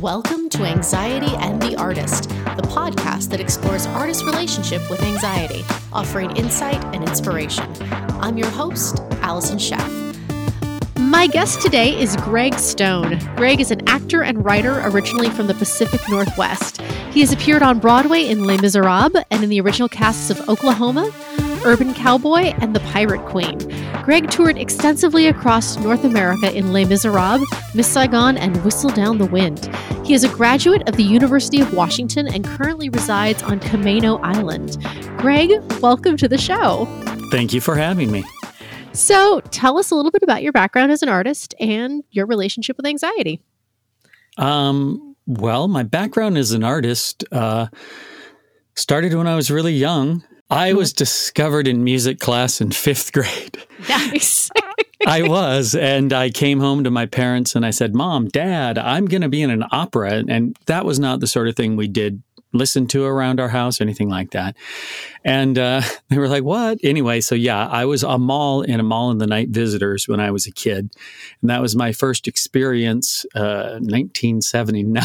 Welcome to Anxiety and the Artist, the podcast that explores artists' relationship with anxiety, offering insight and inspiration. I'm your host, Allison Schaff. My guest today is Greg Stone. Greg is an actor and writer originally from the Pacific Northwest. He has appeared on Broadway in Les Miserables and in the original casts of Oklahoma, Urban Cowboy, and The Pirate Queen. Greg toured extensively across North America in Les Miserables, Miss Saigon, and Whistle Down the Wind. He is a graduate of the University of Washington and currently resides on Camano Island. Greg, welcome to the show. Thank you for having me. So, tell us a little bit about your background as an artist and your relationship with anxiety. Um, well, my background as an artist uh, started when I was really young. I was discovered in music class in fifth grade. Nice. I was. And I came home to my parents and I said, Mom, Dad, I'm going to be in an opera. And that was not the sort of thing we did listen to around our house or anything like that. And uh, they were like, What? Anyway, so yeah, I was Amahl in Amahl and the Night Visitors when I was a kid. And that was my first experience, uh, 1979.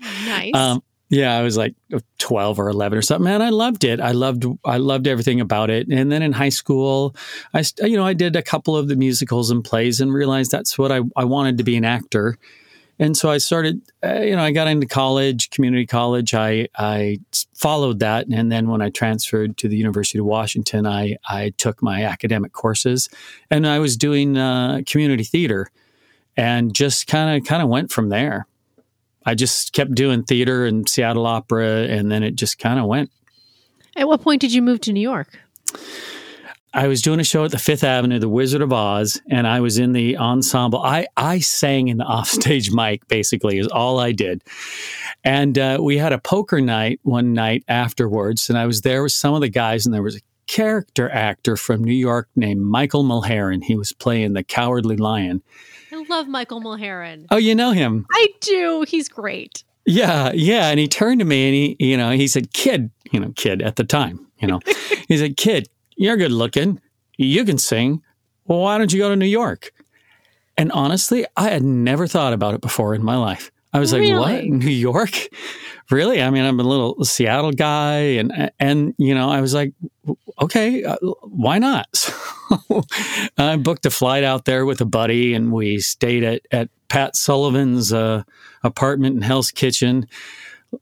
nice. Um, yeah, I was like 12 or 11 or something, and I loved it. I loved I loved everything about it. And then in high school, I you know I did a couple of the musicals and plays, and realized that's what I I wanted to be an actor. And so I started, uh, you know, I got into college, community college. I I followed that, and then when I transferred to the University of Washington, I I took my academic courses, and I was doing uh, community theater, and just kind of kind of went from there. I just kept doing theater and Seattle Opera, and then it just kind of went. At what point did you move to New York? I was doing a show at the Fifth Avenue, The Wizard of Oz, and I was in the ensemble. I, I sang in the offstage mic, basically, is all I did. And uh, we had a poker night one night afterwards, and I was there with some of the guys, and there was a character actor from New York named Michael Mulheron. He was playing the Cowardly Lion. Love Michael Mulheron. Oh, you know him? I do. He's great. Yeah, yeah. And he turned to me and he, you know, he said, "Kid, you know, kid at the time, you know, he said, kid, you're good looking. You can sing. Well, why don't you go to New York?" And honestly, I had never thought about it before in my life. I was Really? like, "What? New York? Really? I mean, I'm a little Seattle guy, and and you know, I was like, okay, uh, why not? So I booked a flight out there with a buddy, and we stayed at at Pat Sullivan's uh, apartment in Hell's Kitchen,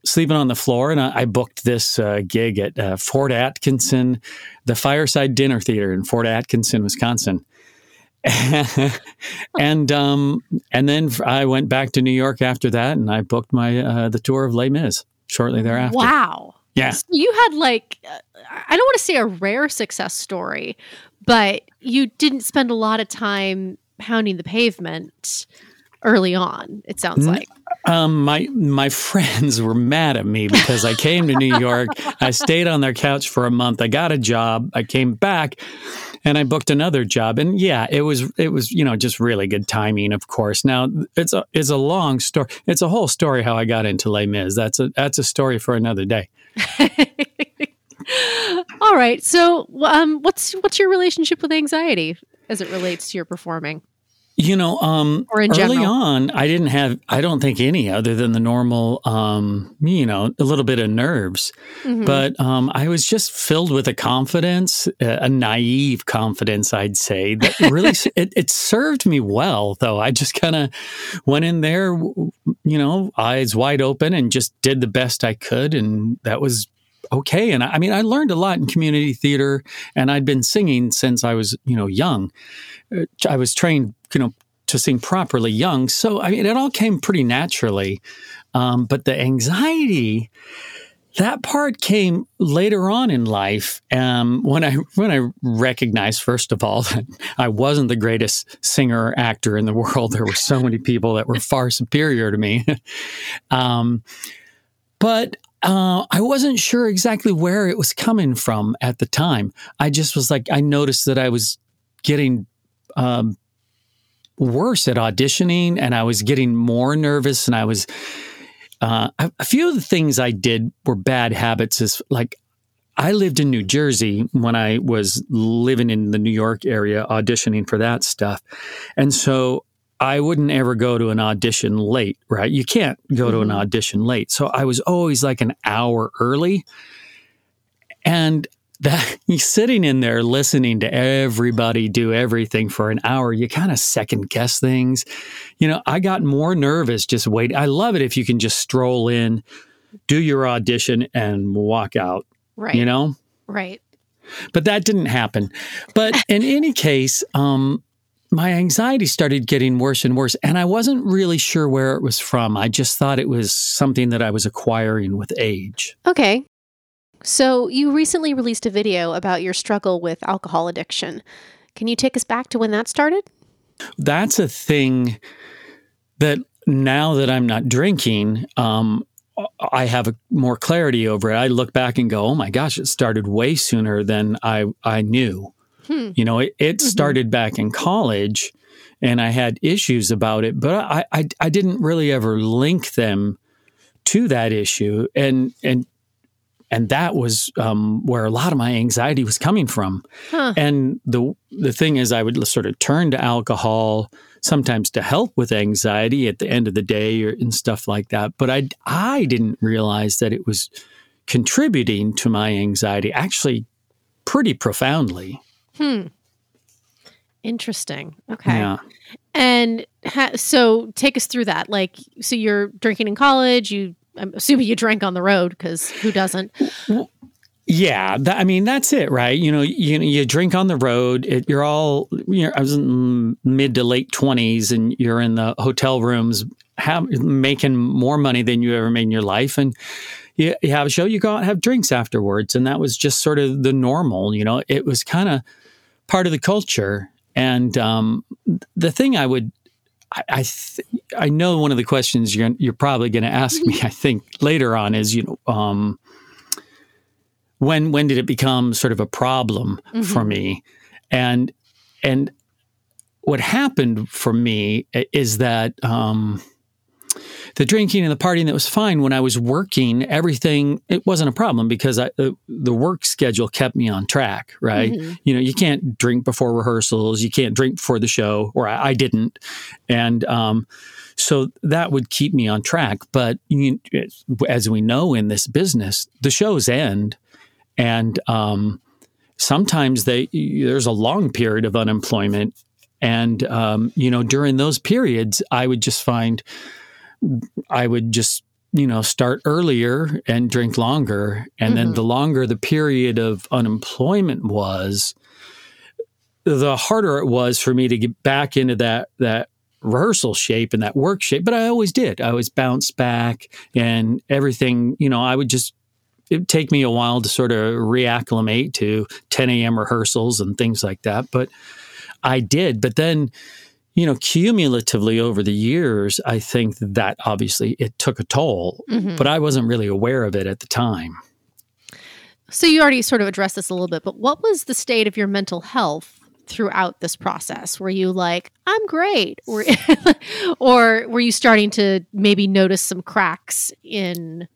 sleeping on the floor. And I, I booked this uh, gig at uh, Fort Atkinson, the Fireside Dinner Theater in Fort Atkinson, Wisconsin. and um, and then I went back to New York after that, and I booked my uh, the tour of Les Mis shortly thereafter. Wow. Yeah. So you had like, uh, I don't want to say a rare success story, but you didn't spend a lot of time pounding the pavement early on, it sounds Mm. like. Um, my my friends were mad at me because I came to New York. I stayed on their couch for a month. I got a job. I came back, and I booked another job. And yeah, it was it was you know just really good timing. Of course. Now it's a it's a long story. It's a whole story how I got into Les Mis. That's a that's a story for another day. All right. So, um, what's what's your relationship with anxiety as it relates to your performing? You know, um, Or in early general. on, I didn't have, I don't think any other than the normal, um, you know, a little bit of nerves. Mhm. But um, I was just filled with a confidence, a naive confidence, I'd say, that really, it, it served me well, though. I just kind of went in there, you know, eyes wide open and just did the best I could. And that was okay. And I, I mean, I learned a lot in community theater and I'd been singing since I was, you know, young. Uh, I was trained, you know, to sing properly young. So, I mean, it all came pretty naturally. Um, but the anxiety, that part came later on in life um, when I when I recognized first of all that I wasn't the greatest singer or actor in the world. There were so many people that were far superior to me, um, but uh, I wasn't sure exactly where it was coming from at the time. I just was like I noticed that I was getting um, worse at auditioning, and I was getting more nervous, and I was uh, a, few of the things I did were bad habits. Is like I lived in New Jersey when I was living in the New York area auditioning for that stuff. And so I wouldn't ever go to an audition late, right? You can't go to an Mhm. audition late. So I was always like an hour early. And that he's sitting in there listening to everybody do everything for an hour. You kind of second guess things. You know, I got more nervous just waiting. I love it if you can just stroll in, do your audition, and walk out, Right. you know? Right. but that didn't happen. But in any case, um, my anxiety started getting worse and worse, and I wasn't really sure where it was from. I just thought it was something that I was acquiring with age. Okay. So, you recently released a video about your struggle with alcohol addiction. Can you take us back to when that started? That's a thing that now that I'm not drinking, um, I have a, more clarity over it. I look back and go, "Oh my gosh, it started way sooner than I I knew." Hmm. You know, it, it Mhm. started back in college and I had issues about it, but I, I, I didn't really ever link them to that issue. And, and, and that was um, where a lot of my anxiety was coming from. Huh. And the the thing is, I would sort of turn to alcohol sometimes to help with anxiety at the end of the day or and stuff like that. But I I didn't realize that it was contributing to my anxiety actually pretty profoundly. Hmm. Interesting. Okay. Yeah. And ha- so take us through that. Like, so you're drinking in college. You, I'm assuming you drank on the road because who doesn't? Yeah, that, I mean that's it, right? You know, you you drink on the road. It, you're all, you know, I was in mid to late twenties, and you're in the hotel rooms, have, making more money than you ever made in your life, and you, you have a show. You go out have drinks afterwards, and that was just sort of the normal. You know, it was kind of part of the culture. And um, the thing I would, I I, th- I know one of the questions you're you're probably going to ask me, I think later on is you know. Um, when when did it become sort of a problem for Mhm. me and and what happened for me is that um the drinking and the partying that was fine. When I was working everything it wasn't a problem because I, the, the work schedule kept me on track right? Mhm. you know you can't drink before rehearsals. You can't drink before the show or I, I didn't. And um so that would keep me on track. But you, as we know in this business the shows end and um, sometimes they there's a long period of unemployment. And um, you know during those periods i would just find i would just you know start earlier and drink longer and then Mhm. the longer the period of unemployment was the harder it was for me to get back into that that rehearsal shape and that work shape but i always did i always bounced back and everything you know i would just it would take me a while to sort of reacclimate to 10 a.m. rehearsals and things like that. But I did. But then, you know, cumulatively over the years, I think that obviously it took a toll, Mhm. but I wasn't really aware of it at the time. So you already sort of addressed this a little bit, but what was the state of your mental health throughout this process? Were you like, I'm great? Or, or were you starting to maybe notice some cracks in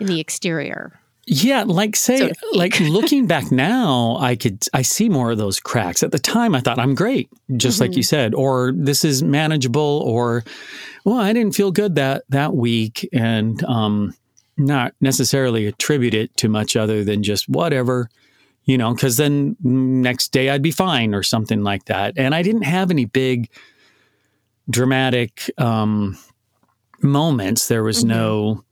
in the exterior? Yeah, like say, So like looking back now, I could I see more of those cracks. At the time, I thought I'm great, just like Mhm. you said, or this is manageable, or well, I didn't feel good that that week, and um, not necessarily attribute it to much other than just whatever, you know, because then next day I'd be fine or something like that, and I didn't have any big dramatic um, moments. There was Mhm. no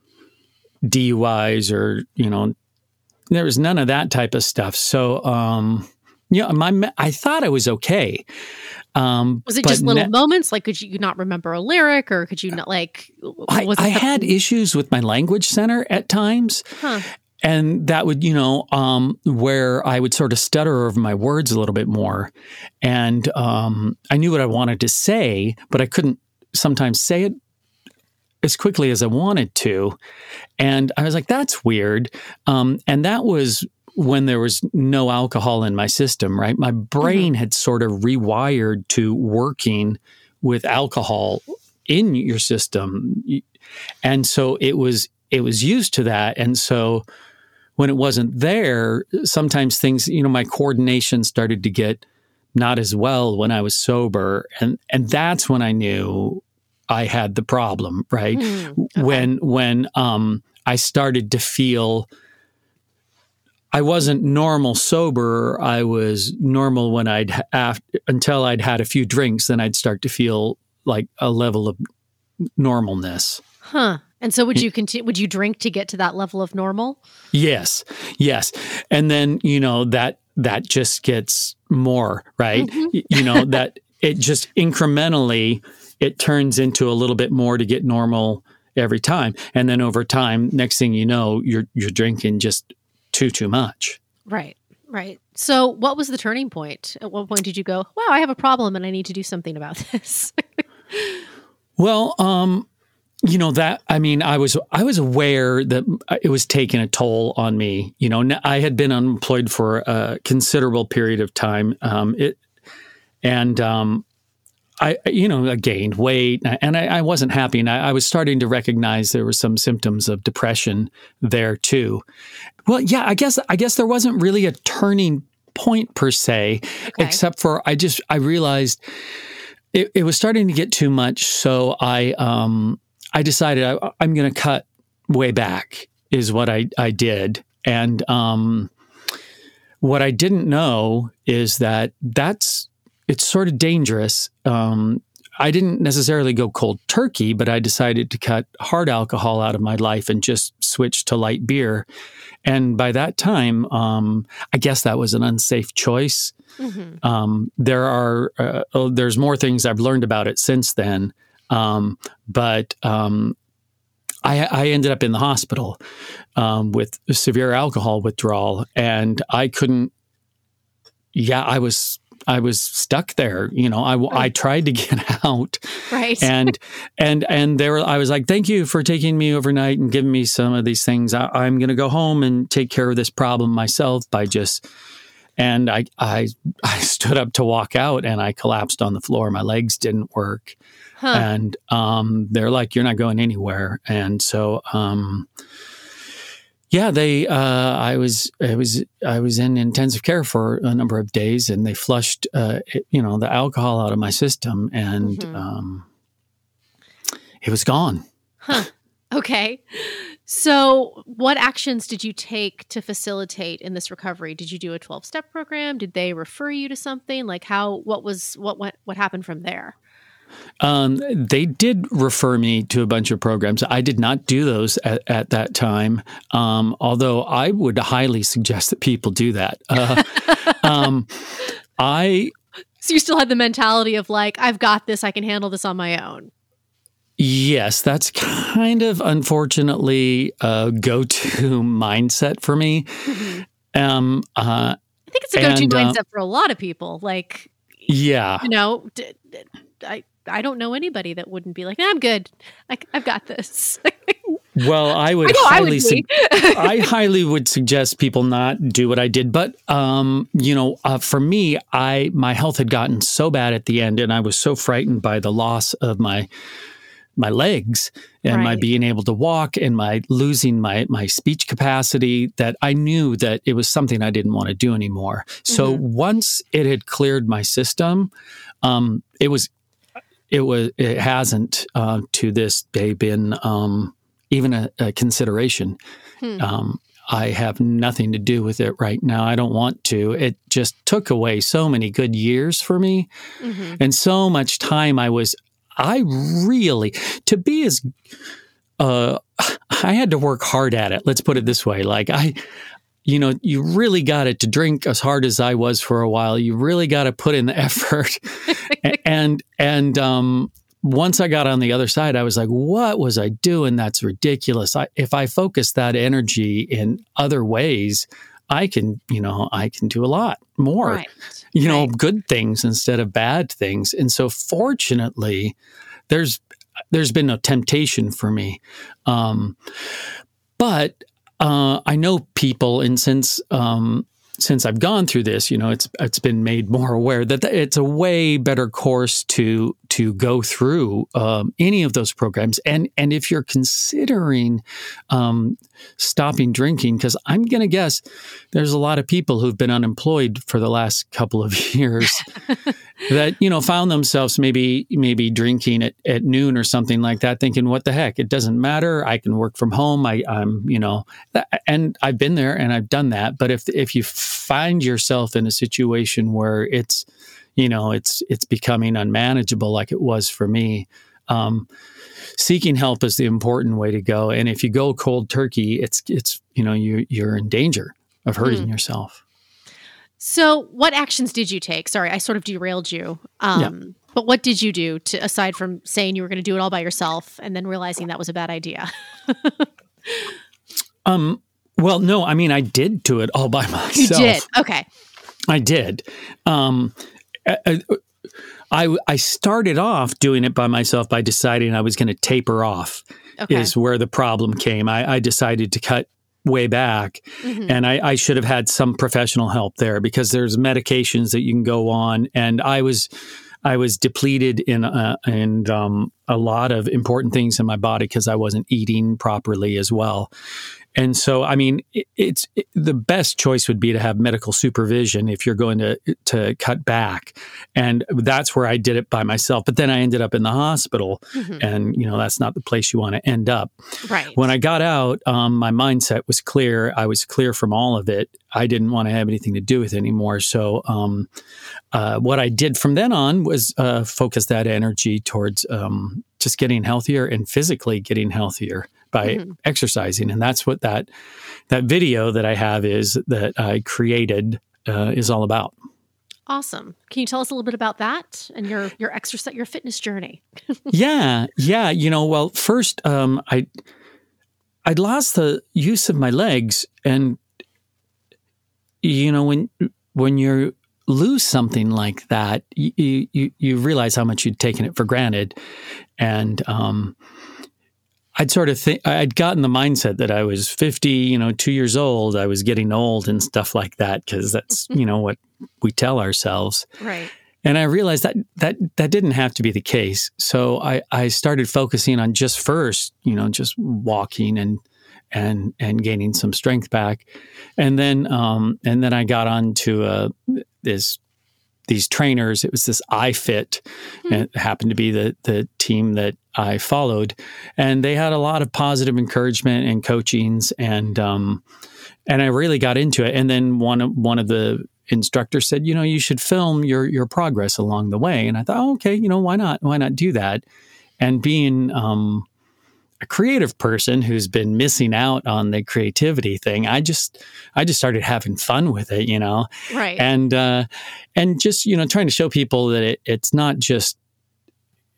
DUIs or you know there was none of that type of stuff. So um yeah, my I thought I was okay. Um Was it just little ne- moments? Like, could you not remember a lyric, or could you not like? I, I had issues with my language center at times. Huh. And that would, you know, um, where I would sort of stutter over my words a little bit more. And um, I knew what I wanted to say, but I couldn't sometimes say it as quickly as I wanted to. And I was like, that's weird. Um, and that was when there was no alcohol in my system, right? My brain had sort of rewired to working with alcohol in your system. And so it was it was used to that. And so when it wasn't there, sometimes things, you know, my coordination started to get not as well when I was sober, and and that's when I knew I had the problem. Right Hmm, okay. when when um, I started to feel. I wasn't normal sober. I was normal when I'd ha- af- until I'd had a few drinks. Then I'd start to feel like a level of normalness. Huh. And so would you continue would you drink to get to that level of normal? Yes, yes, and then you know that that just gets more right. Y- You know that it just incrementally it turns into a little bit more to get normal every time, and then over time, next thing you know, you're you're drinking just too too much. Right. Right. So what was the turning point? At what point did you go, "Wow, I have a problem and I need to do something about this?" Well, um, you know that I mean, I was I was aware that it was taking a toll on me. You know, I had been unemployed for a considerable period of time. Um, it and um, I, you know, I gained weight and I, I wasn't happy, and I, I was starting to recognize there were some symptoms of depression there too. Well, yeah, I guess I guess there wasn't really a turning point per se, Okay. except for I just I realized it, it was starting to get too much, so I um I decided I, I'm going to cut way back is what I I did, and um what I didn't know is that that's it's sort of dangerous. Um, I didn't necessarily go cold turkey, but I decided to cut hard alcohol out of my life and just switch to light beer. And by that time, um, I guess that was an unsafe choice. Mhm. Um, there are uh, oh, there's more things I've learned about it since then, um, but um, I, I ended up in the hospital um, with severe alcohol withdrawal, and I couldn't. Yeah, I was I was stuck there. You know, I I tried to get out, Right. and and and there I was like, thank you for taking me overnight and giving me some of these things. I, I'm going to go home and take care of this problem myself by just. And I, I I stood up to walk out and I collapsed on the floor. My legs didn't work, huh. and um, they're like, "You're not going anywhere." And so, um, yeah, they. Uh, I was I was I was in intensive care for a number of days, and they flushed, uh, it, you know, the alcohol out of my system, and Mhm. um, it was gone. Huh. Okay. So, what actions did you take to facilitate in this recovery? Did you do a 12-step program? Did they refer you to something? Like how what was what what what happened from there? Um, they did refer me to a bunch of programs. I did not do those at, at that time, um, although I would highly suggest that people do that. Uh, um, I So you still had the mentality of like I've got this, I can handle this on my own. Yes, that's kind of unfortunately a go-to mindset for me. Um, uh, I think it's a go-to And, uh, mindset for a lot of people. Like, yeah, you know, d- d- I I don't know anybody that wouldn't be like, I'm good. I, I've got this. well, I would I know I highly, would su- I highly would suggest people not do what I did. But um, you know, uh, for me, I my health had gotten so bad at the end, and I was so frightened by the loss of my my legs and my being able to walk and my losing my my speech capacity that I knew that it was something I didn't want to do anymore. So once it had cleared my system, um, it was it was it hasn't uh, to this day been um, even a, a consideration. Hmm. Um, I have nothing to do with it right now. I don't want to. It just took away so many good years for me Mhm. and so much time I was I really to be as uh I had to work hard at it. Let's put it this way. Like I you know, you really got it to drink as hard as I was for a while. You really got to put in the effort. And and um once I got on the other side, I was like, what was I doing? That's ridiculous. I, if I focus that energy in other ways, I can, you know, I can do a lot more Right. you know Right. good things instead of bad things and so fortunately there's there's been no temptation for me um but uh i know people and since um since I've gone through this, you know, it's it's been made more aware that it's a way better course to to go through um, any of those programs. And and if you're considering um, stopping drinking, because I'm going to guess there's a lot of people who've been unemployed for the last couple of years that you know found themselves maybe maybe drinking at, at noon or something like that, thinking, "What the heck? It doesn't matter. I can work from home. I, I'm you know." And I've been there and I've done that. But if if you find yourself in a situation where it's you know it's it's becoming unmanageable like it was for me. Um, seeking help is the important way to go. And if you go cold turkey it's it's you know you you're in danger of hurting mm. yourself. So what actions did you take? Sorry i sort of derailed you. Um, yeah. but what did you do to aside from saying you were going to do it all by yourself and then realizing that was a bad idea? Um well no i mean i did do it all by myself. you did? Okay. I did. Um, I, I started off doing it by myself by deciding I was going to taper off. Okay. Is where the problem came. I, I decided to cut way back, mm-hmm. and I, I should have had some professional help there because there's medications that you can go on, and I was I was depleted in uh, and um, a lot of important things in my body because I wasn't eating properly as well. And so, I mean, it, it's it, the best choice would be to have medical supervision if you're going to to cut back, and that's where I did it by myself. But then I ended up in the hospital, mm-hmm. and you know that's not the place you want to end up. Right. When I got out, um, my mindset was clear. I was clear from all of it. I didn't want to have anything to do with it anymore. So, um, uh, what I did from then on was uh, focus that energy towards um, just getting healthier and physically getting healthier by mm-hmm. exercising. And that's what that that video that I have is that I created uh, is all about. Awesome. Can you tell us a little bit about that and your your exercise your fitness journey? yeah, yeah. You know, well, first um, I I lost the use of my legs, and you know when when you lose something like that, you you you realize how much you'd taken it for granted, and um, I'd sort of think I'd gotten the mindset that I was 50, you know, two years old. I was getting old and stuff like that because that's, you know, what we tell ourselves. Right. And I realized that that that didn't have to be the case. So I, I started focusing on just first, you know, just walking and and and gaining some strength back, and then um, and then I got on to uh, this these trainers. It was this iFit. Mm-hmm. It happened to be the the team that I followed, and they had a lot of positive encouragement and coachings, and um, and I really got into it. And then one of one of the instructors said, you know, you should film your your progress along the way. And I thought, oh, okay, you know, why not? Why not do that? And being um, a creative person who's been missing out on the creativity thing i just i just started having fun with it you know? Right. And uh and just you know trying to show people that it, it's not just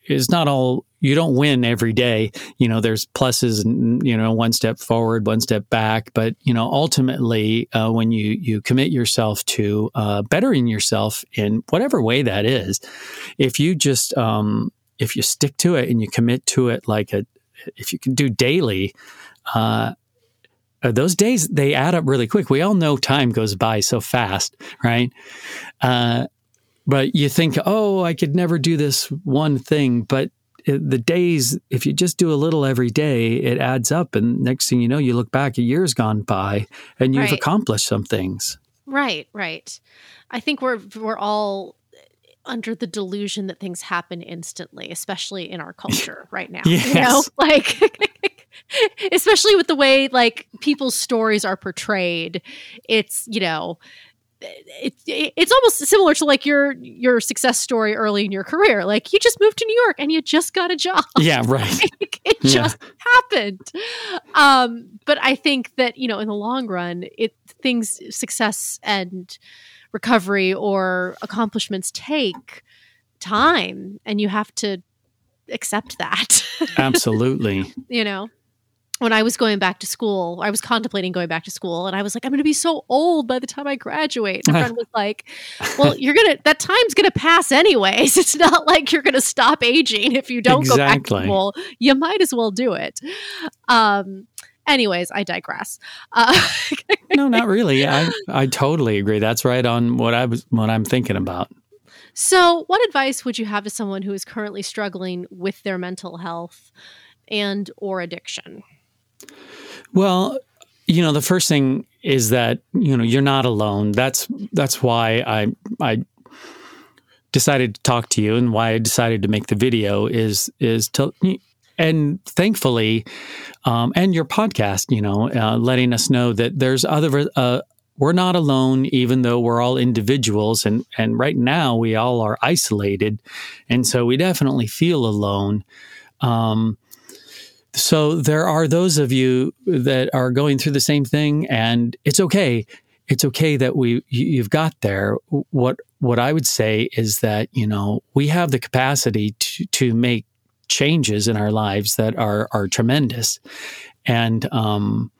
it's not all you don't win every day. You know there's pluses and you know one step forward one step back. But you know ultimately uh, when you you commit yourself to uh, bettering yourself in whatever way that is if you just um, if you stick to it and you commit to it like a if you can do daily, uh, uh, those days they add up really quick. We all know time goes by so fast, right? Uh, but you think, oh, I could never do this one thing, but the days, if you just do a little every day, it adds up, and next thing you know, you look back, a year's gone by, and you've right. accomplished some things. Right, right. I think we're we're all under the delusion that things happen instantly, especially in our culture right now. Yes. You know, like especially with the way like people's stories are portrayed. It's, you know, it, it, it's almost similar to like your your success story early in your career. Like you just moved to New York and you just got a job. Yeah, right. it yeah. just happened. Um, but I think that you know, in the long run, it things success and recovery or accomplishments take time and you have to accept that. Absolutely. you know, when I was going back to school, I was contemplating going back to school and I was like, I'm going to be so old by the time I graduate. And a friend was like, Well, you're going to, that time's going to pass anyways. It's not like you're going to stop aging if you don't exactly. go back to school. You might as well do it. Um, Anyways, I digress. Uh, no, not really. I I totally agree. That's right on what I was what I'm thinking about. So, what advice would you have to someone who is currently struggling with their mental health and or addiction? Well, you know, the first thing is that, you know, you're not alone. That's that's why I I decided to talk to you and why I decided to make the video is is to and thankfully um, and your podcast you know uh, letting us know that there's other uh, we're not alone even though we're all individuals. And and right now we all are isolated. And so we definitely feel alone. Um, so there are those of you that are going through the same thing and it's okay. It's okay that we you've got there. What what i would say is that you know we have the capacity to to make changes in our lives that are are tremendous and um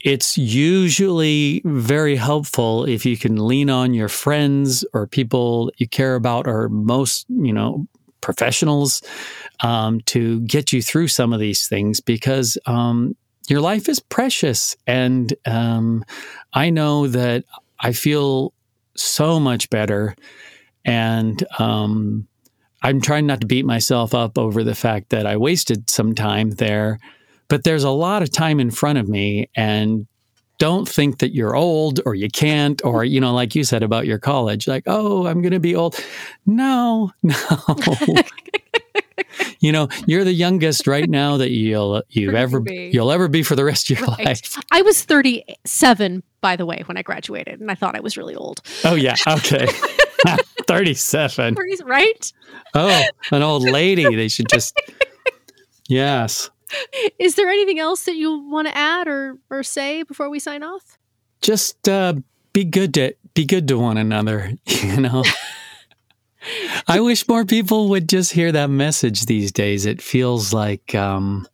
it's usually very helpful if you can lean on your friends or people you care about or most you know professionals um, to get you through some of these things because um, your life is precious. And um, I know that I feel so much better. And um, I'm trying not to beat myself up over the fact that I wasted some time there. But there's a lot of time in front of me. And don't think that you're old or you can't, or, you know, like you said about your college, like, oh, I'm going to be old. No, no. you know, you're the youngest right now that you'll you've ever be. you'll ever be for the rest of your right. life. I was 37 by the way when I graduated and I thought I was really old. Oh yeah, okay. 37. Right? Oh, an old lady. They should just Yes. Is there anything else that you want to add or or say before we sign off? Just uh, be good to be good to one another, you know. I wish more people would just hear that message these days. It feels like um,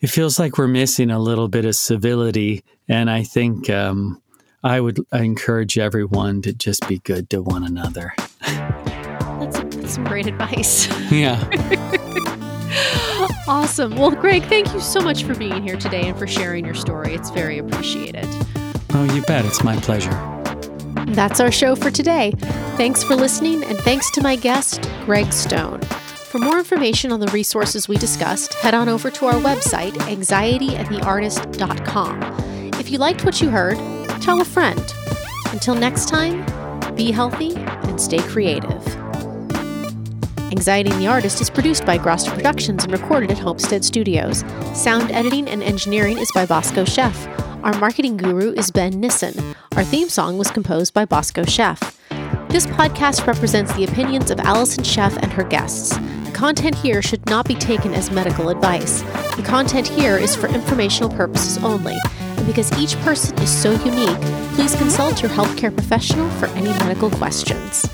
it feels like we're missing a little bit of civility, and I think um, I would encourage everyone to just be good to one another. That's, that's some great advice. Yeah. awesome. Well, Greg, thank you so much for being here today and for sharing your story. It's very appreciated. Oh, you bet. It's my pleasure. That's our show for today. Thanks for listening, and thanks to my guest, Greg Stone. For more information on the resources we discussed, head on over to our website, anxietyandtheartist.com. If you liked what you heard, tell a friend. Until next time, be healthy and stay creative. Anxiety and the Artist is produced by Grosser Productions and recorded at Homestead Studios. Sound editing and engineering is by Bosco Chef. Our marketing guru is Ben Nissen. Our theme song was composed by Bosco Chef. This podcast represents the opinions of Allison Schaff and her guests. The content here should not be taken as medical advice. The content here is for informational purposes only. And because each person is so unique, please consult your healthcare professional for any medical questions.